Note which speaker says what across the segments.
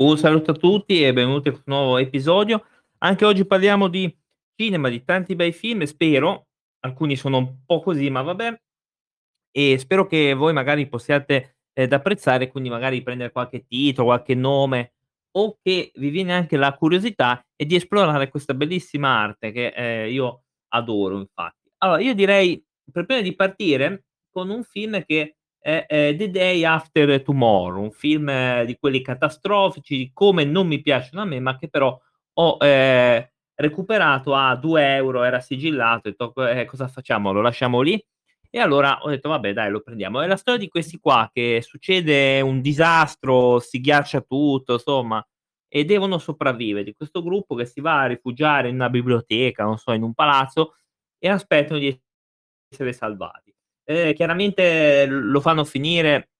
Speaker 1: Un saluto a tutti e benvenuti a questo nuovo episodio. Anche oggi parliamo di cinema, di tanti bei film, spero. Alcuni sono un po' così, ma vabbè. E spero che voi magari possiate, ehm, apprezzare, quindi magari prendere qualche titolo, qualche nome, o che vi viene anche la curiosità e di esplorare questa bellissima arte che, ehm, io adoro infatti. Allora, io direi per prima di partire con un film che è, ehm, The Day After Tomorrow, un film eh, di quelli catastrofici, come non mi piacciono a me, ma che però ho, ehm, recuperato a 2 €, era sigillato, ho detto: "Eh, cosa facciamo? Lo lasciamo lì?" E allora ho detto: "Vabbè dai, lo prendiamo." È la storia di questi qua che succede un disastro, si ghiaccia tutto, insomma, e devono sopravvivere. Di questo gruppo che si va a rifugiare in una biblioteca, non so, in un palazzo e aspettano di essere salvati. Ehm, chiaramente lo fanno finire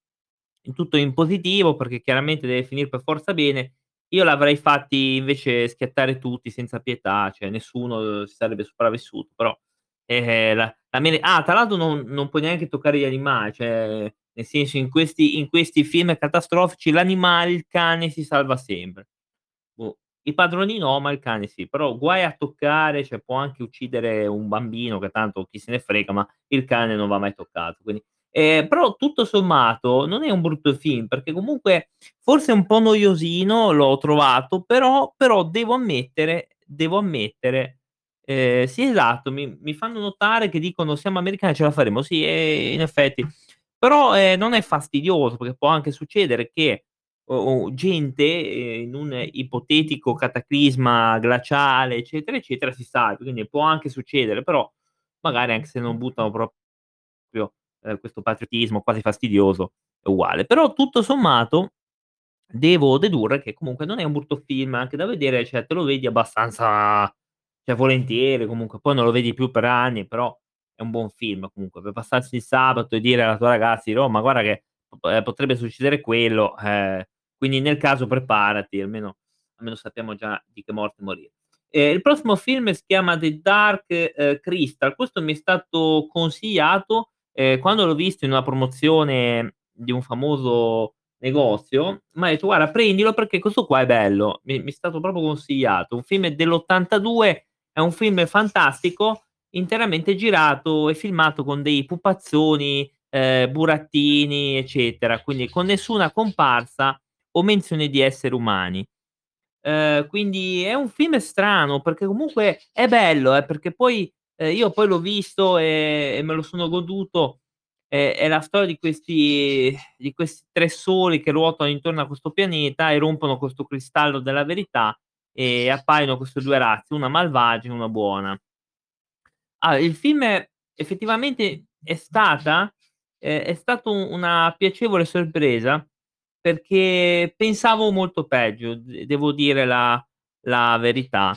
Speaker 1: in tutto in positivo, perché chiaramente deve finire per forza bene. Io l'avrei fatti invece schiattare tutti senza pietà, cioè nessuno si sarebbe sopravvissuto, però, eh, la la mele ah, tra l'altro non non puoi neanche toccare gli animali, cioè nel senso in questi in questi film catastrofici l'animale, il cane si salva sempre. Boh, i padroni no, ma il cane sì, però guai a toccare, cioè può anche uccidere un bambino che tanto chi se ne frega, ma il cane non va mai toccato, quindi ehm, però tutto sommato non è un brutto film, perché comunque forse un po' noiosino, l'ho trovato, però però devo ammettere devo ammettere ehm, sì esatto, mi mi fanno notare che dicono: "Siamo americani, ce la faremo." Sì, e in effetti però, ehm, non è fastidioso, perché può anche succedere che o gente, ehm, in un ipotetico cataclisma glaciale, eccetera, eccetera, si salvi. Quindi può anche succedere, però magari anche se non buttano proprio, ehm, questo patriottismo quasi fastidioso, è uguale. Però tutto sommato devo dedurre che comunque non è un brutto film anche da vedere, cioè te lo vedi abbastanza cioè volentieri comunque, poi non lo vedi più per anni, però è un buon film comunque per passarsi il sabato e dire alla tua ragazza di Roma: "Guarda che p ehm, potrebbe succedere quello", eh, quindi nel caso preparati, almeno almeno sappiamo già di che morte morire. Ehm, il prossimo film si chiama The Dark, ehm, Crystal. Questo mi è stato consigliato, ehm, quando l'ho visto in una promozione di un famoso negozio, m'ha detto: "Guarda prendilo perché questo qua è bello." Mi mi è stato proprio consigliato. Un film dell'82, è un film fantastico, interamente girato e filmato con dei pupazzoni, ehm, burattini, eccetera, quindi con nessuna comparsa o menzione di esseri umani. Ehm, quindi è un film strano, perché comunque è bello, eh, perché poi ehm, io poi l'ho visto, ehm, e me lo sono goduto. È è la storia di questi di questi 3 soli che ruotano intorno a questo pianeta e rompono questo cristallo della verità, e appaiono queste 2 razze, una malvagia e una buona. Ah, il film effettivamente è stata ehm, è stato u una piacevole sorpresa, perché pensavo molto peggio, devo dire la la verità.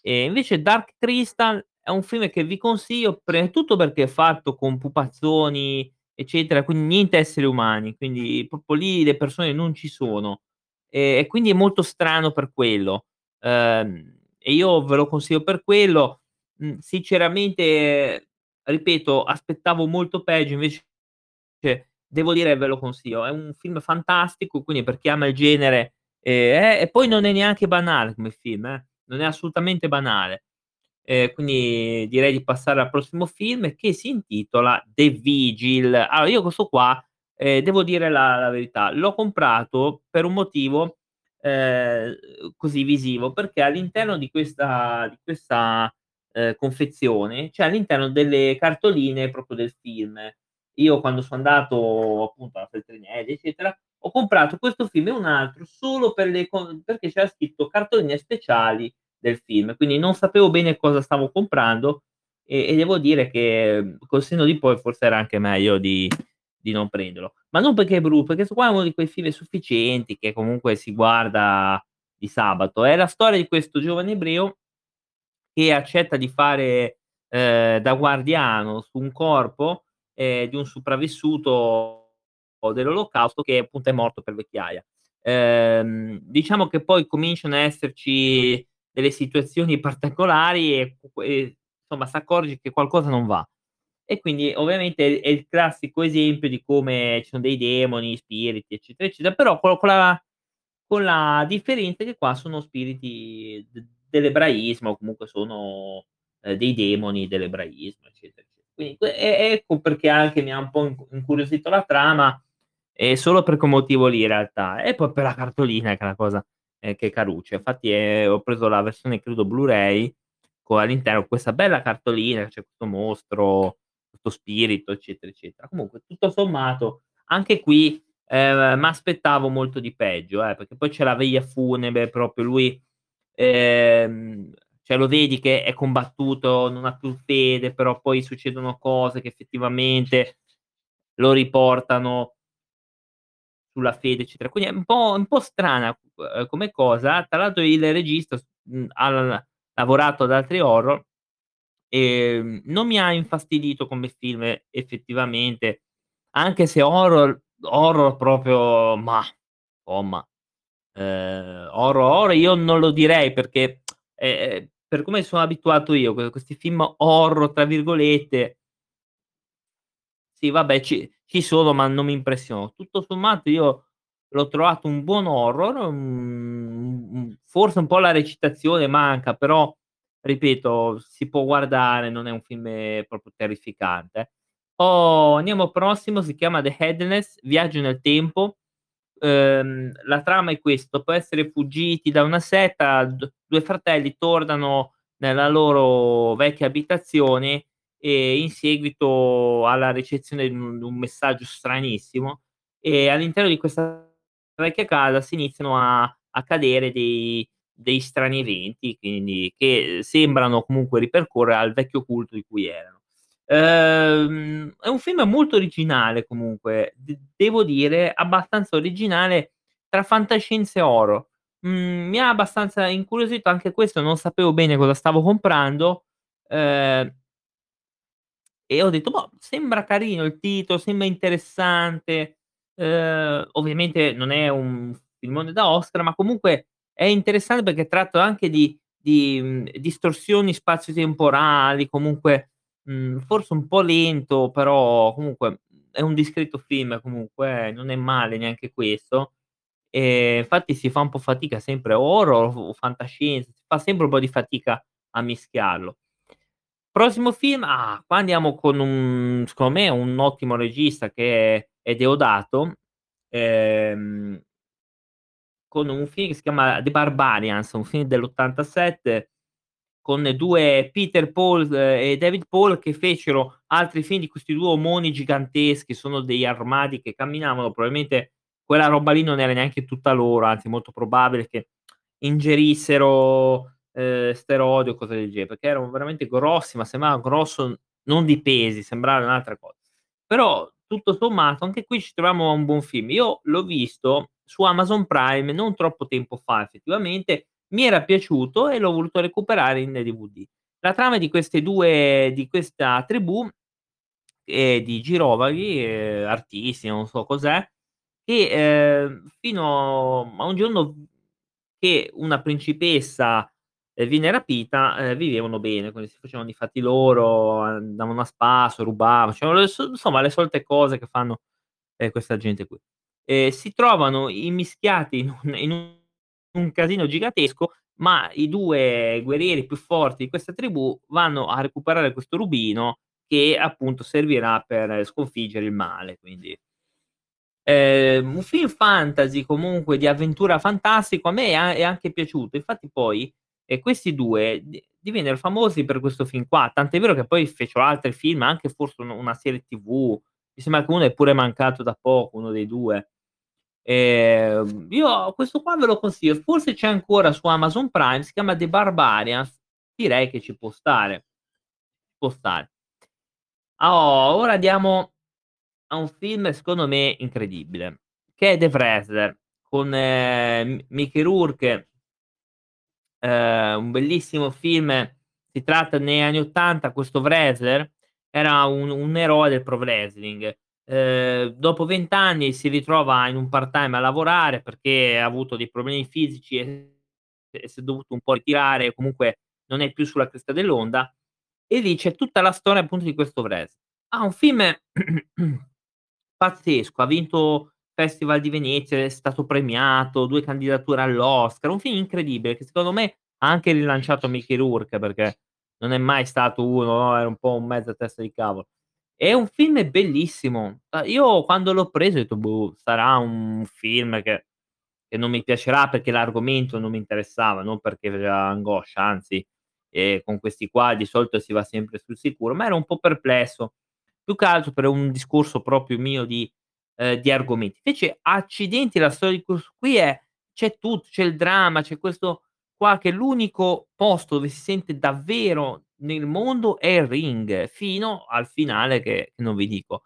Speaker 1: E invece Dark Crystal è un film che vi consiglio, prima di tutto perché è fatto con pupazzoni, eccetera, quindi niente esseri umani, quindi proprio lì le persone non ci sono. E e quindi è molto strano per quello. Ehm, e io ve lo consiglio per quello. Sinceramente, ripeto, aspettavo molto peggio, invece devo dire ve lo consiglio. È un film fantastico, quindi per chi ama il genere, è e poi non è neanche banale come film, eh, non è assolutamente banale. Ehm, quindi direi di passare al prossimo film che si intitola The Vigil. Allora io questo qua, ehm, devo dire la la verità, l'ho comprato per un motivo, ehm, così visivo, perché all'interno di questa di questa, ehm, confezione c'è all'interno delle cartoline proprio del film. Io quando so andato appunto alla Feltrinelli, eccetera, ho comprato questo film e un altro solo per le perché c'era scritto cartoline speciali del film, quindi non sapevo bene cosa stavo comprando e e devo dire che, col senno di poi forse era anche meglio di di non prenderlo. Ma non perché è bru perché 'sto qua è uno di quei film sufficienti che comunque si guarda di sabato. È la storia di questo giovane ebreo che accetta di fare, ehm, da guardiano su un corpo, ehm, di un sopravvissuto dell'olocausto che appunto è morto per vecchiaia. Ehm, diciamo che poi cominciano a esserci delle situazioni particolari e e insomma s'accorge che qualcosa non va. E quindi ovviamente è il classico esempio di come ci sono dei demoni, spiriti, eccetera, eccetera, però con con la con la differenza che qua sono spiriti dell'ebraismo o comunque sono, ehm, dei demoni dell'ebraismo, eccetera, ecce quindi e ecco perché anche mi ha un po' incu incuriosito la trama, e solo per quel motivo lì in realtà. E poi per la cartolina che è la cosa, ehm, che caruccia. Infatti, ehm, ho preso la versione credo Blu-ray, con all'interno questa bella cartolina, c'è questo mostro, questo spirito, eccetera, eccetera. Comunque tutto sommato anche qui, ehm, m'aspettavo molto di peggio eh, perché poi c'è la veglia funebre, proprio lui, ehm, cioè lo vedi che è combattuto, non ha più fede, però poi succedono cose che effettivamente lo riportano sulla fede, eccetera. Quindi è un po' un po' strana, uhm, come cosa. Tra l'altro il regista s mhmm, ha lavorato ad altri horror, ehm, non mi ha infastidito come film effettivamente, anche se horror horror proprio mah, insomma, ehm, horror, horror io non lo direi perché, ehm, per come sono abituato io, que questi film "horror" tra virgolette sì vabbè ci ci sono, ma non mi impressionano. Tutto sommato io l'ho trovato un buon horror, forse un po' la recitazione manca, però ripeto si può guardare, non è un film proprio terrificante. Oh, andiamo prossimo, si chiama The Headless, viaggio nel tempo. Uhm, la trama è questo: dopo essere fuggiti da una setta, d 2 fratelli tornano nella loro vecchia abitazione, e in seguito alla ricezione di un un messaggio stranissimo, e all'interno di questa vecchia casa si iniziano a accadere dei dei strani eventi, quindi che sembrano comunque ripercorrere al vecchio culto di cui erano. Uhm, è un film molto originale comunque, d devo dire abbastanza originale tra fantascienza e horror. Mhmm, mi ha abbastanza incuriosito anche questo, non sapevo bene cosa stavo comprando, ehm e ho detto: "Boh, sembra carino il titolo, sembra interessante." Uhm, ovviamente non è un filmone da Oscar, ma comunque è interessante perché tratta anche di di, mhmm, distorsioni spazio-temporali, comunque, mhmm, forse un po' lento, però comunque è un discreto film comunque, eh, non è male neanche questo. E infatti si fa un po' fatica sempre horror o fantascienza, si fa sempre un po' di fatica a mischiarlo. Prossimo film, ah, qua andiamo con un secondo me un ottimo regista che è è Deodato, ehm con un film che si chiama The Barbarians, un film dell'87 con 2 Peter Paul e David Paul che fecero altri film di questi 2 omoni giganteschi, sono degli armadi che camminavano, probabilmente quella roba lì non era neanche tutta loro, anzi molto probabile che ingerissero, ehm, steroidi o cose del genere, perché erano veramente grossi, ma sembrava grosso non di pesi, sembrava un'altra cosa. Però tutto sommato anche qui ci troviamo a un buon film. Io l'ho visto su Amazon Prime non troppo tempo fa effettivamente, mi era piaciuto e l'ho voluto recuperare in DVD. La trama di queste 2 di questa tribù, ehm, di girovaghi, ehm, artisti, non so cos'è, che, ehm, fino a un giorno che una principessa, ehm, viene rapita, ehm, vivevano bene, quindi si facevano i fatti loro, andavano a spaso, rubav facevano le so insomma le solite cose che fanno, ehm, questa gente qui. Si trovano immischiati in un in un casino gigantesco, ma i 2 guerrieri più forti di questa tribù vanno a recuperare questo rubino che appunto servirà per sconfiggere il male, quindi Ehm, un film fantasy, comunque di avventura fantastico, a me è anche piaciuto. Infatti poi, ehm, questi 2 di divennero famosi per questo film qua, tant'è vero che poi fecero altri film, anche forse un una serie TV. Mi sembra che uno è pure mancato da poco, uno dei 2. Ehm, io questo qua ve lo consiglio, forse c'è ancora su Amazon Prime, si chiama The Barbarians, direi che ci può stare. Può stare. Oh, ora andiamo a un film secondo me incredibile, che è The Wrestler con, M Mickey Rourke ehm, un bellissimo film, si tratta negli anni '80, questo wrestler era un un eroe del pro wrestling. Ehm, dopo 20 anni si ritrova in un part-time a lavorare perché ha avuto dei problemi fisici e e si è dovuto un po' ritirare, comunque non è più sulla cresta dell'onda, e lì c'è tutta la storia appunto di questo wrestler. Ah, un film pazzesco, ha vinto Festival di Venezia, è stato premiato, 2 candidature all'Oscar, un film incredibile che secondo me ha anche rilanciato Mickey Rourke perché non è mai stato uno no, era un po' un mezza testa di cavolo. È un film bellissimo. A io quando l'ho preso ho detto: "Boh, sarà un film che che non mi piacerà perché l'argomento non mi interessava, non perché aveva angoscia, anzi, ehm, con questi qua di solito si va sempre sul sicuro", ma ero un po' perplesso, più che altro per un discorso proprio mio di ehm, di argomenti. Invece accidenti la storia di questo qui è c'è tutto, c'è il dramma, c'è questo qua che l'unico posto dove si sente davvero nel mondo è ring, fino al finale che non vi dico.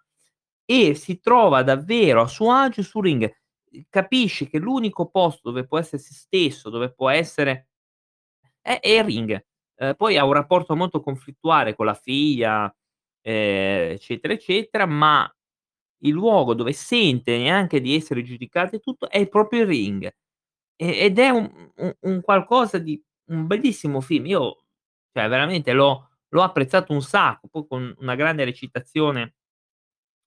Speaker 1: E si trova davvero a suo agio sul ring. Capisci che l'unico posto dove può essere se stesso, dove può essere è è ring. Uhm, poi ha un rapporto molto conflittuale con la figlia, ehm, eccetera, eccetera, ma il luogo dove sente neanche di essere giudicato e tutto è proprio il ring. Ed è un un un qualcosa di un bellissimo film. Io cioè veramente l'ho l'ho apprezzato un sacco, poi con una grande recitazione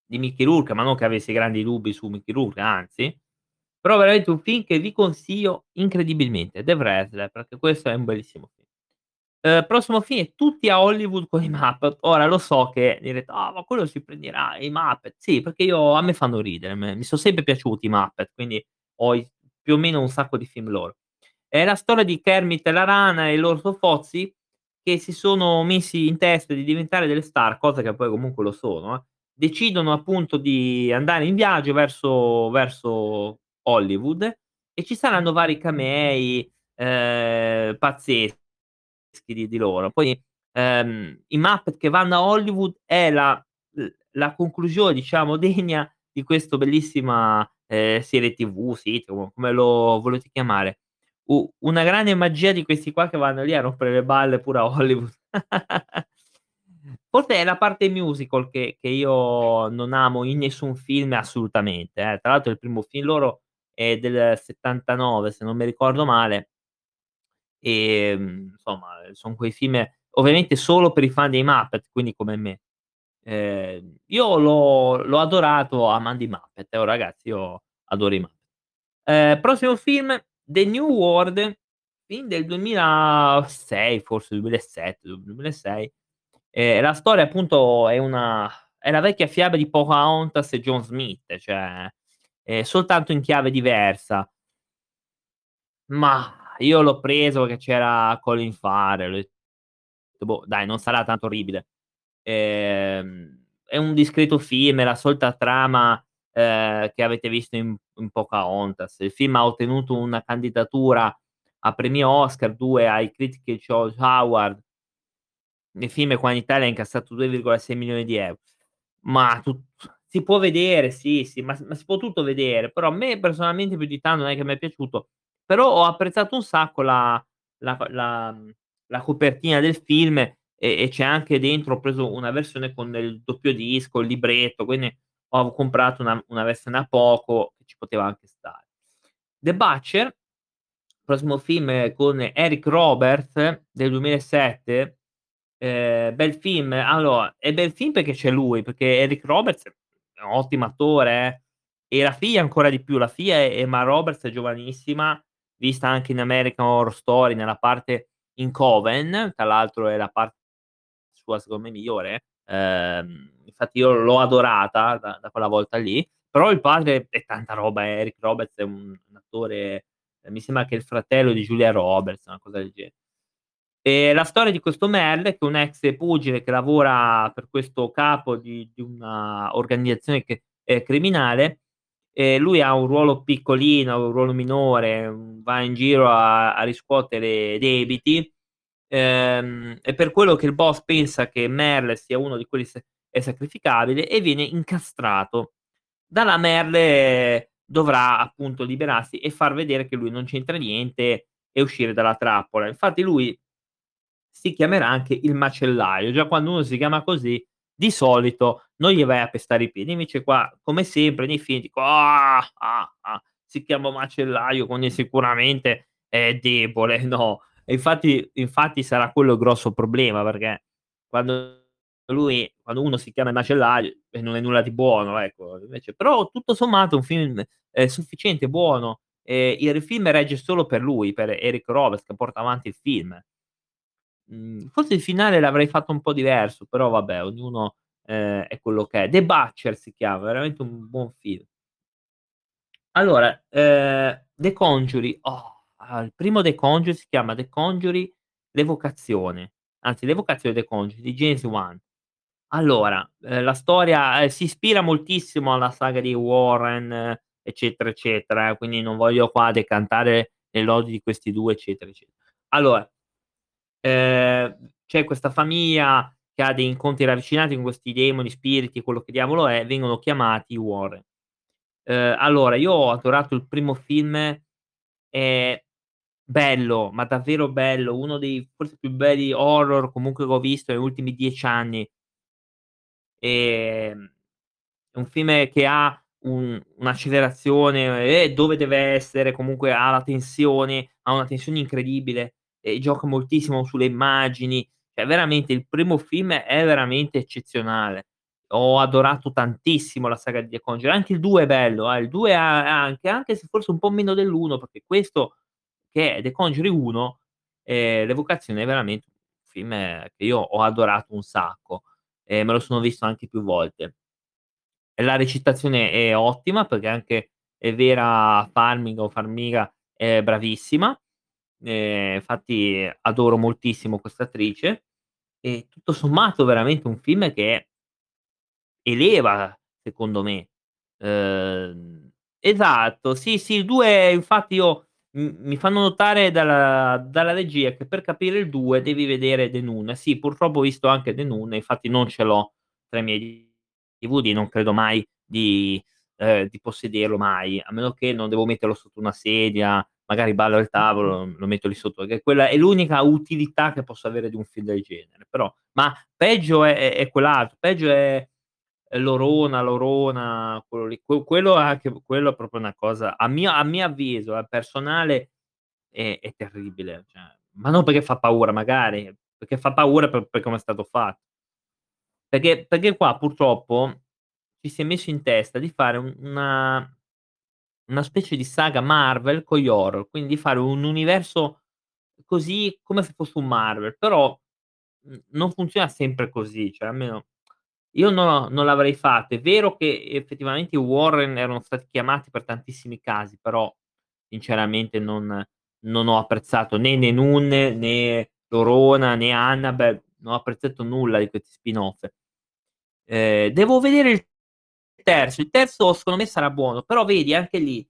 Speaker 1: di Mickey Rourke, ma non che avessi grandi dubbi su Mickey Rourke, anzi, però veramente un film che vi consiglio incredibilmente, The Wrestler, perché questo è un bellissimo film. Uhm, prossimo film è Tutti a Hollywood con i Muppet. Ora lo so che direte: "Ah, ma quello si prenderà i Muppet." Sì, perché io a me fanno ridere, mi son sempre piaciuti i Muppet, quindi ho più o meno un sacco di film loro. È la storia di Kermit la rana e l'orso Fozzie che si sono messi in testa di diventare delle star, cosa che poi comunque lo sono, eh, decidono appunto di andare in viaggio verso verso Hollywood e ci saranno vari camei, ehm, pazzeschi di di loro. Poi, ehm, i Muppet che vanno a Hollywood è la la conclusione diciamo degna di questo bellissima, ehm, serie TV, sitcom, come lo volete chiamare. Una grande magia di questi qua che vanno lì a rompere le balle pure a Hollywood. Forse è la parte musical che che io non amo in nessun film assolutamente, eh. Tra l'altro il primo film loro è del '79 se non mi ricordo male. Ehm, insomma, son quei film ovviamente solo per i fan dei Muppet, quindi come me. Ehm, io l'ho l'ho adorato amando i Muppet, oh ragazzi, io adoro i Muppet. Ehm, prossimo film, The New World, film del 2006, forse 2007, du 2006. Ehm, la storia appunto è una è la vecchia fiaba di Pocahontas e John Smith, cioè, ehm, soltanto in chiave diversa. Mah, io l'ho preso perché c'era Colin Farrell, "Boh, dai, non sarà tanto orribile". Ehm, è un discreto film, è la solita trama, ehm, che avete visto in in Pocahontas. Il film ha ottenuto una candidatura a premi Oscar, 2 ai Critics' Choice Award. Il film qua in Italia ha incassato 2,6 milioni di euro. Ma tu si può vedere, sì, sì, ma ma si può tutto vedere, però a me personalmente più di tanto non è che m'è piaciuto, però ho apprezzato un sacco la la la la copertina del film e e c'è anche dentro ho preso una versione con il doppio disco, il libretto, quindi ho comprato una una versione a poco che ci poteva anche stare. The Butcher, prossimo film con Eric Roberts del 2007, ehm, bel film. Allora, è bel film perché c'è lui, perché Eric Roberts è un ottimo attore eh, e la figlia ancora di più. La figlia è Emma Roberts, è giovanissima, vista anche in American Horror Story nella parte in Coven, tra l'altro è la parte sua secondo me migliore, infatti io l'ho adorata da da quella volta lì, però il padre è tanta roba, Eric Roberts è un un attore mi sembra che è il fratello di Julia Roberts, una cosa del genere. E la storia di questo Merle, che è un ex pugile che lavora per questo capo di di una organizzazione che è criminale, e lui ha un ruolo piccolino, un ruolo minore, va in giro a a riscuotere debiti, ehm, e per quello che il boss pensa che Merle sia uno di quelli sa è sacrificabile e viene incastrato. Da là Merle dovrà appunto liberarsi e far vedere che lui non c'entra niente e uscire dalla trappola. Infatti lui si chiamerà anche il macellaio. Già quando uno si chiama così, di solito non gli vai a pestare i piedi. Invece qua, come sempre nei film dico: "Ah, ah, ah, si chiama macellaio, quindi sicuramente è debole." No, e infatti infatti sarà quello il grosso problema, perché quando lui quando uno si chiama Il macellaio, e non è nulla di buono, ecco. Invece però tutto sommato è un film, ehm, sufficiente, buono, e il film regge solo per lui, per Eric Roberts che porta avanti il film. Mhmm, forse il finale l'avrei fatto un po' diverso, però vabbè ognuno, ehm, è quello che è. The Butcher si chiama, veramente un buon film. Allora, ehm, The Conjuring, oh, il primo The Conjuring si chiama The Conjuring L'Evocazione, anzi L'Evocazione The Conjuring di James Wan. Allora, ehm, la storia, ehm, si ispira moltissimo alla saga di Warren, eccetera, eccetera, eh, quindi non voglio qua decantare le lodi di questi 2, eccetera, eccetera. Allora, ehm, c'è questa famiglia che ha dei incontri ravvicinati con questi demoni, spiriti, quello che diavolo è, vengono chiamati Warren. Ehm, allora io ho adorato il primo film, è bello, ma davvero bello, uno dei forse più belli horror comunque che ho visto negli ultimi 10 anni. Ehm, è un film che ha un un'accelerazione, e dove deve essere, comunque ha la tensione, ha una tensione incredibile, e gioca moltissimo sulle immagini, cioè veramente il primo film è veramente eccezionale. Ho adorato tantissimo la saga di The Conjuring, anche il 2 è bello, eh, il 2 ha ha anche anche se forse un po' meno dell'1, perché questo che è The Conjuring 1, ehm, L'Evocazione è veramente un film che io ho adorato un sacco, e me lo sono visto anche più volte. La recitazione è ottima, perché anche Vera Farmiga o Farmiga è bravissima, ehm, infatti adoro moltissimo questa attrice, e tutto sommato veramente un film che eleva secondo me. Uhm, esatto, sì, sì, 2 infatti io mi fanno notare dalla dalla regia che per capire il 2 devi vedere The Nun. Sì, purtroppo ho visto anche The Nun, infatti non ce l'ho tra i miei DVD non credo mai di ehm, di possederlo mai, a meno che non devo metterlo sotto una sedia, magari ballo al tavolo, lo metto lì sotto, perché quella è l'unica utilità che posso avere di un film del genere, però ma peggio è è è quell'altro, peggio è L'Orona L'Orona, quello lì, que quello anche quello è proprio una cosa a mio a mio avviso, eh, personale è è terribile, cioè ma non perché fa paura magari, perché fa paura per per come è stato fa perché perché qua purtroppo ci si è messo in testa di fare un una una specie di saga Marvel con gli horror, quindi fare un universo così come se fosse un Marvel, però, mhmm, non funziona sempre così, cioè almeno io no non l'avrei fatto. È vero che effettivamente i Warren erano stati chiamati per tantissimi casi, però sinceramente non non ho apprezzato né The Nun, né L'Orona, né Annabelle, non ho apprezzato nulla di questi spin-off. Ehm, devo vedere il terzo, il terzo secondo me sarà buono, però vedi anche lì,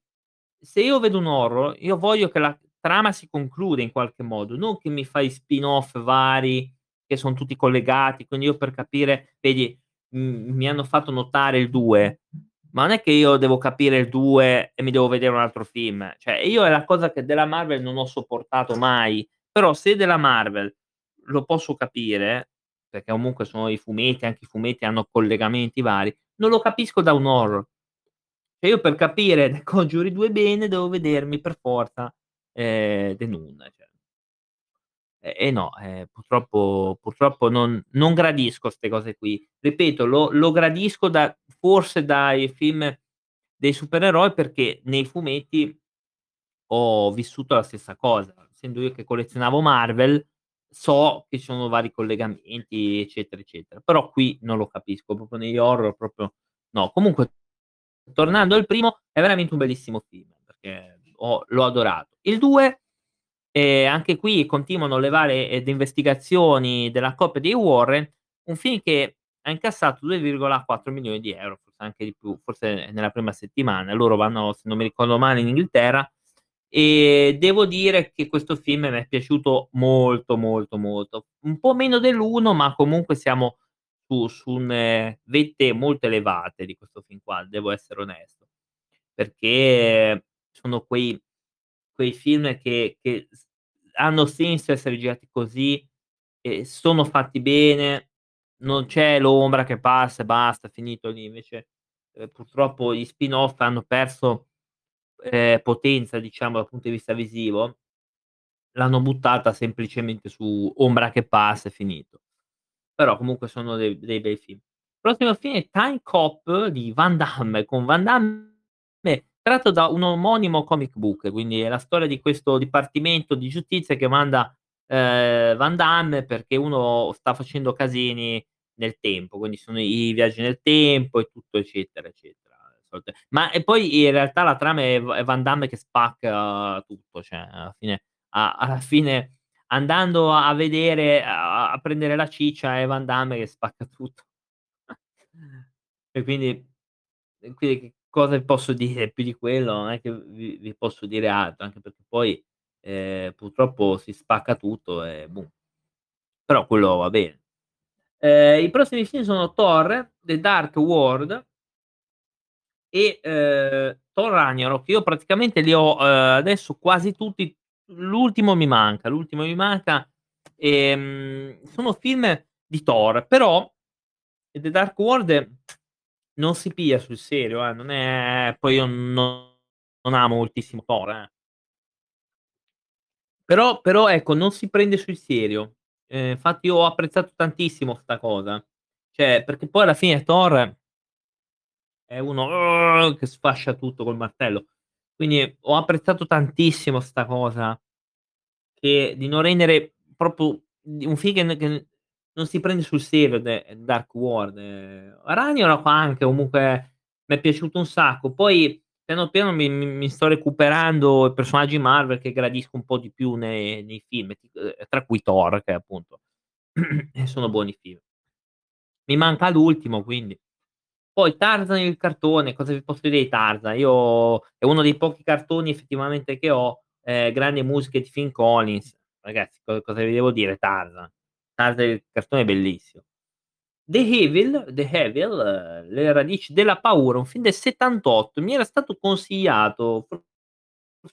Speaker 1: se io vedo un horror, io voglio che la trama si concluda in qualche modo, non che mi fai spin-off vari che son tutti collegati, quindi io per capire vedi, mi hanno fatto notare il 2, ma non è che io devo capire il 2 e mi devo vedere un altro film, cioè io è la cosa che della Marvel non ho sopportato mai, però se della Marvel lo posso capire, perché comunque sono i fumetti, anche i fumetti hanno collegamenti vari, non lo capisco da un horror. E io per capire The Conjuring 2 bene devo vedermi per forza, ehm, The Nun, cioè. E e no, ehm, purtroppo purtroppo non non gradisco 'ste cose qui. Ripeto, lo lo gradisco da forse dai film dei supereroi, perché nei fumetti ho vissuto la stessa cosa. Essendo io che collezionavo Marvel, so che ci sono vari collegamenti, eccetera, eccetera. Però qui non lo capisco, proprio negli horror proprio no. Comunque tornando al primo, è veramente un bellissimo film, perché ho l'ho adorato. Il 2, ehm, anche qui continuano le varie, ehm, investigazioni della coppia dei Warren, un film che ha incassato 2,4.000.000€, forse anche di più, forse nella prima settimana. Loro vanno, se non mi ricordo male, in Inghilterra, e devo dire che questo film m'è piaciuto molto, molto, molto. Un po' meno dell'1, ma comunque siamo su su un vette molto elevate di questo film qua, devo essere onesto. Perché sono quei quei film che che hanno senso essere girati così, e sono fatti bene, non c'è l'ombra che passa e basta, finito lì. Invece, ehm, purtroppo gli spin-off hanno perso, ehm, potenza diciamo dal punto di vista visivo, l'hanno buttata semplicemente su ombra che passa e finito. Però comunque sono dei dei bei film. Prossimo film è Time Cop di Van Damme, con Van Damme tratto da un omonimo comic book, quindi è la storia di questo dipartimento di giustizia che manda, ehm, Van Damme perché uno sta facendo casini nel tempo, quindi sono i viaggi nel tempo e tutto eccetera, eccetera. Ma e poi in realtà la trama è è Van Damme che spacca tutto, cioè alla fine a alla fine andando a vedere a a prendere la ciccia è Van Damme che spacca tutto. E quindi quindi cosa vi posso dire più di quello? Non è che vi vi posso dire altro, anche perché poi, ehm, purtroppo si spacca tutto e boom. Però quello va bene. Ehm, i prossimi film sono Thor: The Dark World e, ehm, Thor: Ragnarok. Io praticamente li ho, uhm, adesso quasi tutti l'ultimo mi manca, l'ultimo mi manca. Ehm, sono film di Thor, però The Dark World non si piglia sul serio, eh, non è poi io no non amo moltissimo Thor, eh. Però però ecco, non si prende sul serio. Ehm, infatti io ho apprezzato tantissimo 'sta cosa. Cioè, perché poi alla fine Thor è uno che sfascia tutto col martello. Quindi ho apprezzato tantissimo 'sta cosa che di non rendere proprio un film che che non si prende sul serio The Dark World. Ehm, Ragnarok anche comunque m'è piaciuto un sacco. Poi piano piano mi mi mi sto recuperando i personaggi Marvel che gradisco un po' di più nei nei film, uhm, tra cui Thor che appunto sono buoni film. Mi manca l'ultimo quindi. Poi Tarzan il cartone, cosa vi posso dire di Tarzan? Io è uno dei pochi cartoni effettivamente che ho, ehm, grandi musiche di Phil Collins. Ragazzi co cosa vi devo dire? Tarzan. Il cartone bellissimo. The Evil The Evil, Le radici della paura, un film del '78, mi era stato consigliato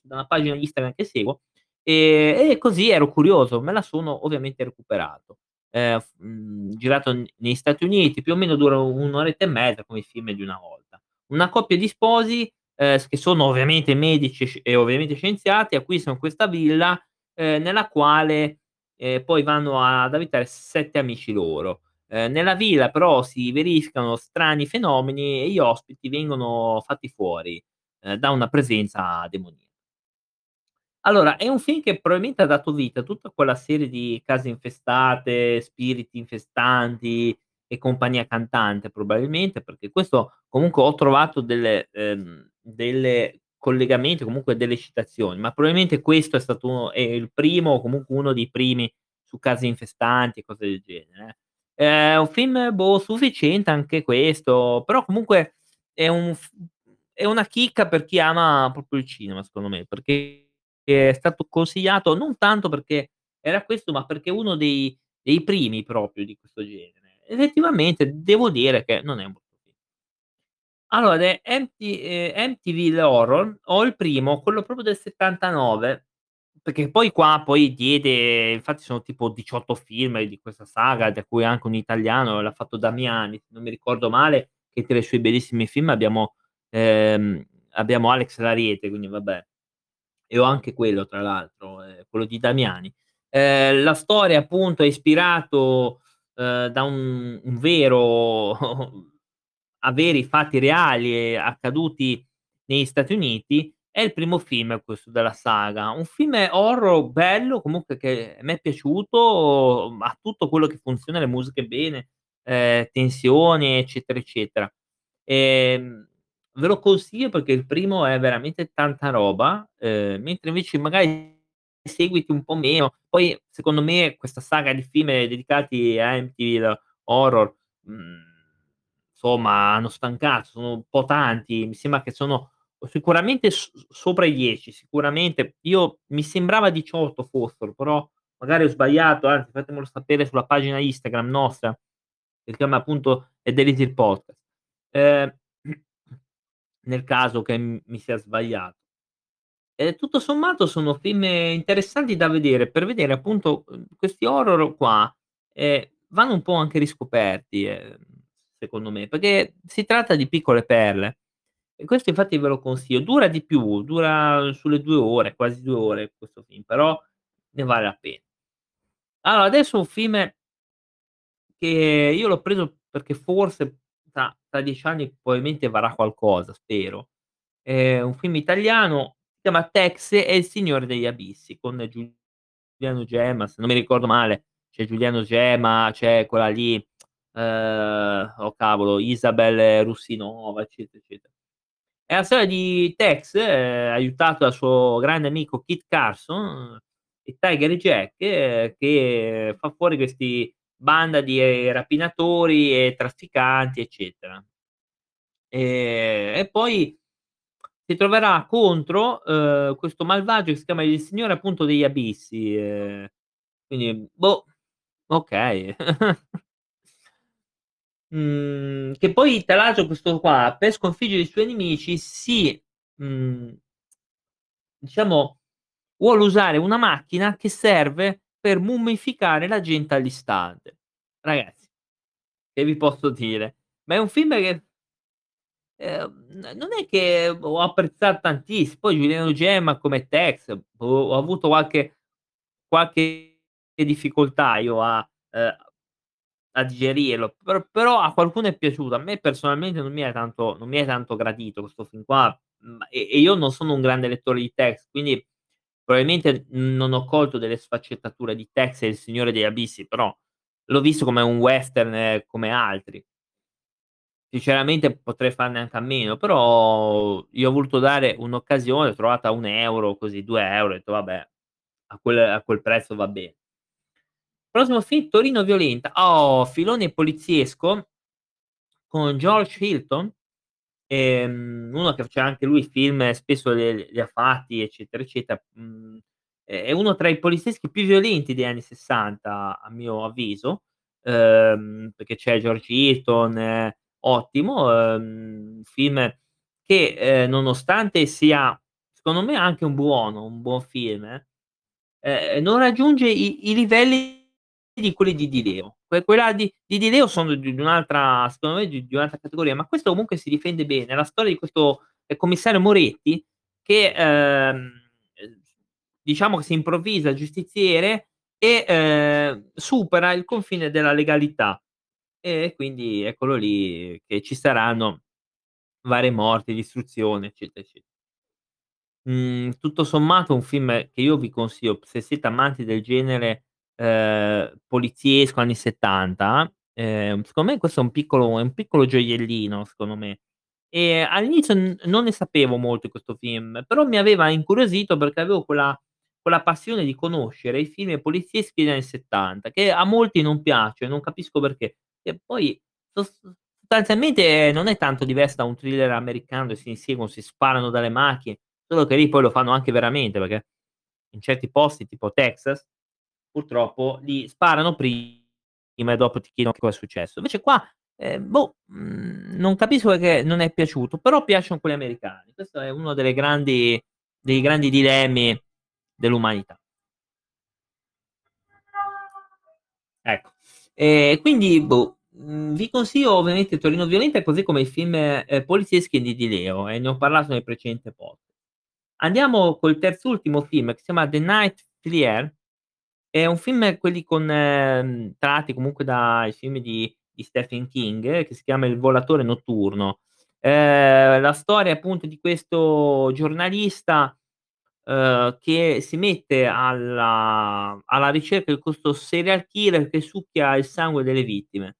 Speaker 1: da una pagina Instagram che seguo, ehm, e così ero curioso, me la sono ovviamente recuperato. F mhmm, girato negli Stati Uniti, più o meno dura 1 oretta e mezza come i film di una volta. Una coppia di sposi, s che sono ovviamente medici e ovviamente scienziati, acquistano questa villa, ehm, nella quale, ehm, poi vanno ad abitare 7 amici loro. Ehm, nella villa però si verificano strani fenomeni e gli ospiti vengono fatti fuori, ehm, da una presenza demonia allora, è un film che probabilmente ha dato vita a tutta quella serie di case infestate, spiriti infestanti e compagnia cantante probabilmente, perché questo comunque ho trovato delle ehm, delle collegamenti, comunque delle citazioni, ma probabilmente questo è stato uno è il primo o comunque uno dei primi su case infestanti e cose del genere, eh. È un film, boh, sufficiente anche questo, però comunque è un è una chicca per chi ama proprio il cinema secondo me, perché è stato consigliato non tanto perché era questo, ma perché è uno dei dei primi proprio di questo genere. Effettivamente devo dire che non è un. Allora The Empty ehm, Amityville Horror ho il primo, quello proprio del '79, perché poi qua poi diede infatti sono tipo 18 film di questa saga, da cui anche un italiano, l'ha fatto Damiani, se non mi ricordo male, che tra i suoi bellissimi film abbiamo ehm, abbiamo Alex l'Ariete, quindi vabbè. E ho anche quello tra l'altro, ehm, quello di Damiani. Ehm, la storia appunto è ispirato, ehm, da un un vero a veri fatti reali e accaduti negli Stati Uniti, è il primo film questo della saga. Un film horror bello, comunque che m'è piaciuto, ha tutto quello che funziona, le musiche bene, ehm, tensione, eccetera, eccetera. Ehm, ve lo consiglio perché il primo è veramente tanta roba, ehm, mentre invece magari i seguiti un po' meno. Poi secondo me questa saga di film dedicati a Amityville Horror, mhmm, insomma hanno stancato, sono un po' tanti, mi sembra che sono sicuramente sopra i 10, sicuramente. Io mi sembrava 18 fossero, però magari ho sbagliato, anzi fatemelo sapere sulla pagina Instagram nostra, che si chiama appunto Day Little Podcast. Ehm, nel caso che mi sia sbagliato. E tutto sommato sono film interessanti da vedere, per vedere appunto, questi horror qua, ehm, vanno un po' anche riscoperti, ehm, secondo me, perché si tratta di piccole perle. E questo infatti ve lo consiglio. Dura di più, dura sulle 2 ore, quasi 2 ore questo film, però ne vale la pe allora adesso un film che io l'ho preso perché forse tra tra 10 anni probabilmente varrà qualcosa, spero. È un film italiano, si chiama Tex e il Signore degli Abissi con Giuliano Gemma, se non mi ricordo male, c'è Giuliano Gemma, c'è quella lì, ehm, oh cavolo, Isabel Russinova, eccetera, eccetera. È la storia di Tex, ehm, aiutato dal suo grande amico Kit Carson e Tiger Jack, eh, che fa fuori questi banda di rapinatori e trafficanti, eccetera. Ehm, e poi si troverà contro, uhm, questo malvagio che si chiama il Signore appunto degli Abissi, ehm, quindi boh, okay. Mhmm, che poi tra l'altro questo qua per sconfiggere i suoi nemici si mhmm diciamo vuole usare una macchina che serve per mummificare la gente all'istante. Ragazzi, che vi posso dire? Ma è un film che n non è che ho apprezzato tantiss poi Giuliano Gemma come Tex, boh, ho avuto qualche qualche difficoltà io a ehm, a digerirlo, per però a qualcuno è piaciuto. A me personalmente non mi è tanto non mi è tanto gradito questo film qua, mhmm, e e io non sono un grande lettore di Tex, quindi probabilmente non ho colto delle sfaccettature di Tex e il Signore degli Abissi, però l'ho visto come un western come altri. Sinceramente potrei farne anche a meno, però gli ho voluto dare un'occasione, l'ho trovata a 1 € così, 2 €, ho detto: "Vabbè, a quel a quel prezzo va bene". Prossimo film Torino violenta. Oh, filone poliziesco con George Hilton, ehm, uno che faceva anche lui film, spesso li ha fatti, eccetera, eccetera. Mhmm, è uno tra i polizieschi più violenti degli anni '60 a mio avviso, ehm, perché c'è George Hilton, ottimo, ehm, film che, ehm, nonostante sia secondo me anche un buono un buon film, ehm, non raggiunge i i livelli di quelli di Di Leo. Que quella di di Di Leo sono di di un'altra secondo me di di un'altra categoria, ma questo comunque si difende bene. La storia di questo, ehm, commissario Moretti che, ehm, diciamo che si improvvisa giustiziere e, ehm, supera il confine della legalità. E quindi eccolo lì che ci saranno varie morti, distruzione, eccetera, ecce Mhmm, tutto sommato un film che io vi consiglio, se siete amanti del genere, ehm, poliziesco anni '70, ehm, secondo me questo è un piccolo è un piccolo gioiellino, secondo me. E all'inizio n non ne sapevo molto di questo film, però mi aveva incuriosito perché avevo quella quella passione di conoscere i film polizieschi degli anni '70, che a molti non piace, non capisco perché. E poi sos sostanzialmente non è tanto diverso da un thriller americano dove si inseguono, si sparano dalle macchine, solo che lì poi lo fanno anche veramente, perché in certi posti tipo Texas, purtroppo lì sparano prima e dopo ti chiedono che cosa è successo. Invece qua, ehm, boh, mhmm, non capisco perché non è piaciuto, però piacciono quelli americani. Questo è uno grandi dei grandi dilemmi dell'umanità. Ecco. E quindi boh, mhmm, vi consiglio ovviamente Torino violenta, così come i film, ehm, polizieschi di Di Leo e ne ho parlato nel precedente pod Andiamo col terz'ultimo film che si chiama The Night Flyer. È un film quelli con mhmm, tratti comunque dai film di di Stephen King, che si chiama Il volatore notturno. Ehm, la storia appunto di questo giornalista, uhm, che si mette alla alla ricerca di questo serial killer che succhia il sangue delle vittime.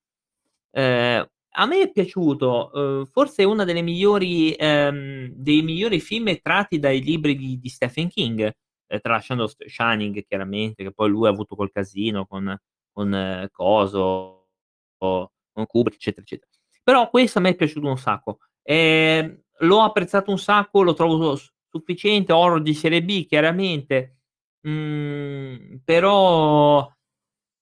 Speaker 1: Ehm, a me è piaciuto, uhm, forse è migliori ehm, dei migliori film tratti dai libri di di Stephen King, ehm, tralasciando Shining chiaramente, che poi lui ha avuto quel casino con con coso, con Kubrick, eccetera, eccetera. Però questo a me è piaciuto un sacco. Ehm, l'ho apprezzato un sacco, lo trovo sufficiente, horror di serie B chiaramente, mhmm, però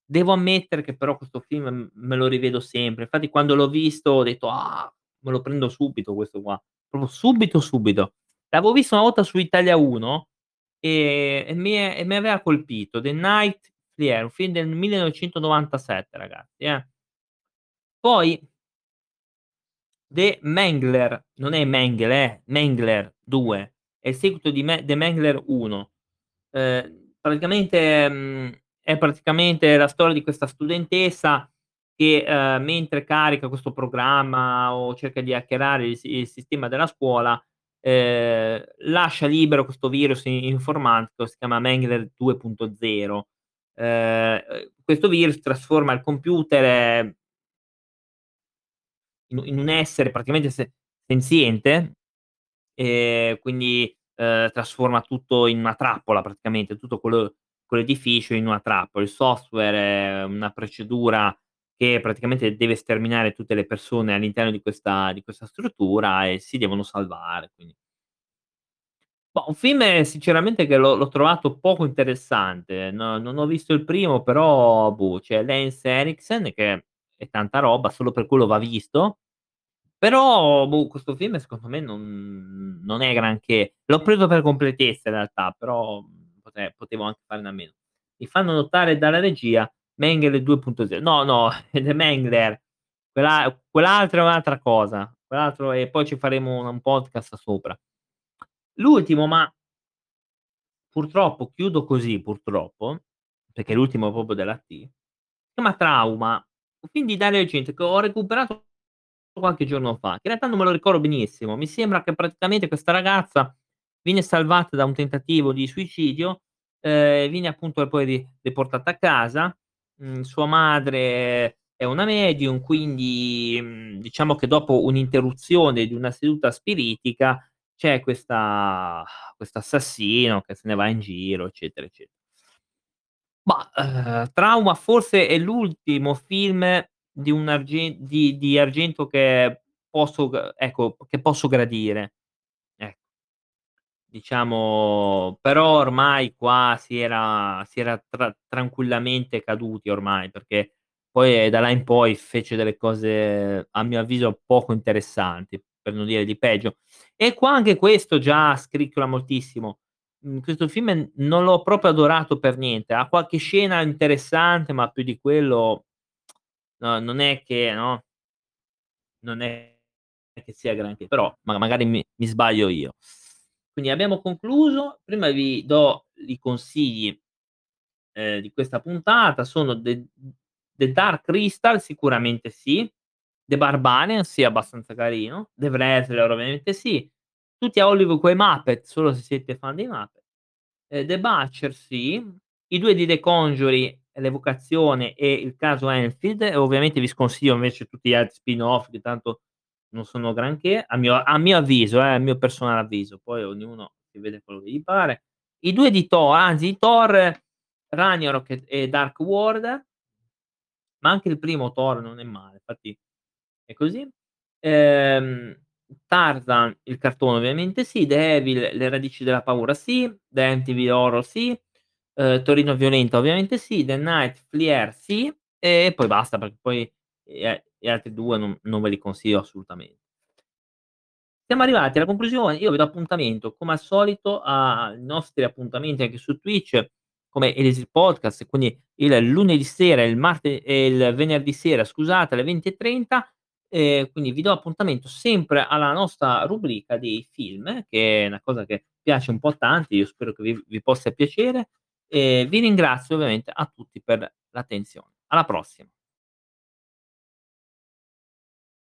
Speaker 1: devo ammettere che però questo film me lo rivedo sempre. Infatti quando l'ho visto ho detto: "Ah, me lo prendo subito questo qua." Proprio subito, subito. L'avevo visto una volta su Italia 1 e e mi e mi aveva colpito. The Night Flyer, un film del 1997 ragazzi, eh. Poi The Mangler, non è Mengele eh, Mangler 2, è il seguito di The Mangler 1. Ehm, praticamente, mhmm, è praticamente la storia di questa studentessa che, ehm, mentre carica questo programma o cerca di hackerare il il sistema della scuola, ehm, lascia libero questo virus informatico, si chiama Mengele 2.0. Ehm, questo virus trasforma il computer in u in un essere praticamente se senziente, e quindi, trasforma tutto in una trappola praticamente, tutto quello quell'edificio in una trappola. Il software è una procedura che praticamente deve sterminare tutte le persone all'interno di questa di questa struttura e si devono salvare, quindi Boh, un film sinceramente che l'ho l'ho trovato poco interessante. No non ho visto il primo, però boh, c'è Lance Henriksen che è tanta roba, solo per quello va visto. Però boh, questo film secondo me non non è granché. L'ho preso per completezza in realtà, però pote potevo anche farne a meno. Mi fanno notare dalla regia Mengele 2.0. No, no, The Mengler. Quella quell'altro è un'altra cosa. Quell'altro e poi ci faremo un un podcast sopra. L'ultimo, ma purtroppo chiudo così, purtroppo, perché l'ultimo è proprio della T, chiama Trauma, un film di Dario Argento che ho recuperato qualche giorno fa, in realtà non me lo ricordo benissimo. Mi sembra che praticamente questa ragazza viene salvata da un tentativo di suicidio, ehm, viene appunto poi ri riportata a casa, mhmm, sua madre è una medium, quindi, mhmm, diciamo che dopo un'interruzione di una seduta spiritica c'è questo assassino che se ne va in giro, eccetera, ecce Mah, ehm, Trauma forse è l'ultimo film di argen di di Argento che posso ecco, che posso gradire. Diciamo però ormai qua si era si era tra tranquillamente caduti ormai, perché poi da là in poi fece delle cose, a mio avviso, poco interessanti, per non dire di peggio. E qua anche questo già scricchiola moltissimo. Mhmm, questo film non l'ho proprio adorato per niente. Ha qualche scena interessante, ma più di quello no, non è che no non è che sia granché, però ma magari mi mi sbaglio io. Quindi abbiamo concluso. Prima vi do i consigli, ehm, di questa puntata, sono The The Dark Crystal sicuramente sì, The Barbarian sì, abbastanza carino, The Wrestler ovviamente sì, tutti a Hollywood coi Muppet, solo se siete fan dei Muppet, ehm, The Butcher sì, i 2 di The Conjuring, L'Evocazione e Il caso Enfield, ovviamente vi sconsiglio invece tutti gli altri spin-off che tanto non sono granché, a mio a mio avviso, eh, a mio personale avviso, poi ognuno si vede quello che gli pare. I 2 di Thor, anzi di Thor, Ragnarok e Dark World ma anche il primo Thor non è male, infatti è così. Ehm, Tarzan, il cartone ovviamente sì, The Evil, Le radici della paura sì, The Amityville Horror sì, ehm, Torino violenta ovviamente sì, The Night Flyer sì, e poi basta perché poi a gli altri 2 non non ve li consiglio assolutamen Siamo arrivati alla conclusione, io vi do appuntamento come al solito ai nostri appuntamenti anche su Twitch, come Elisir Podcast, quindi il lunedì sera, il marte e il venerdì sera scusate, alle 20:30, ehm, quindi vi do appuntamento sempre alla nostra rubrica dei film, che è una cosa che piace un po' a tanti, io spero che vi vi possa piacere, e vi ringrazio ovviamente a tutti per l'attenzione. Alla prossima.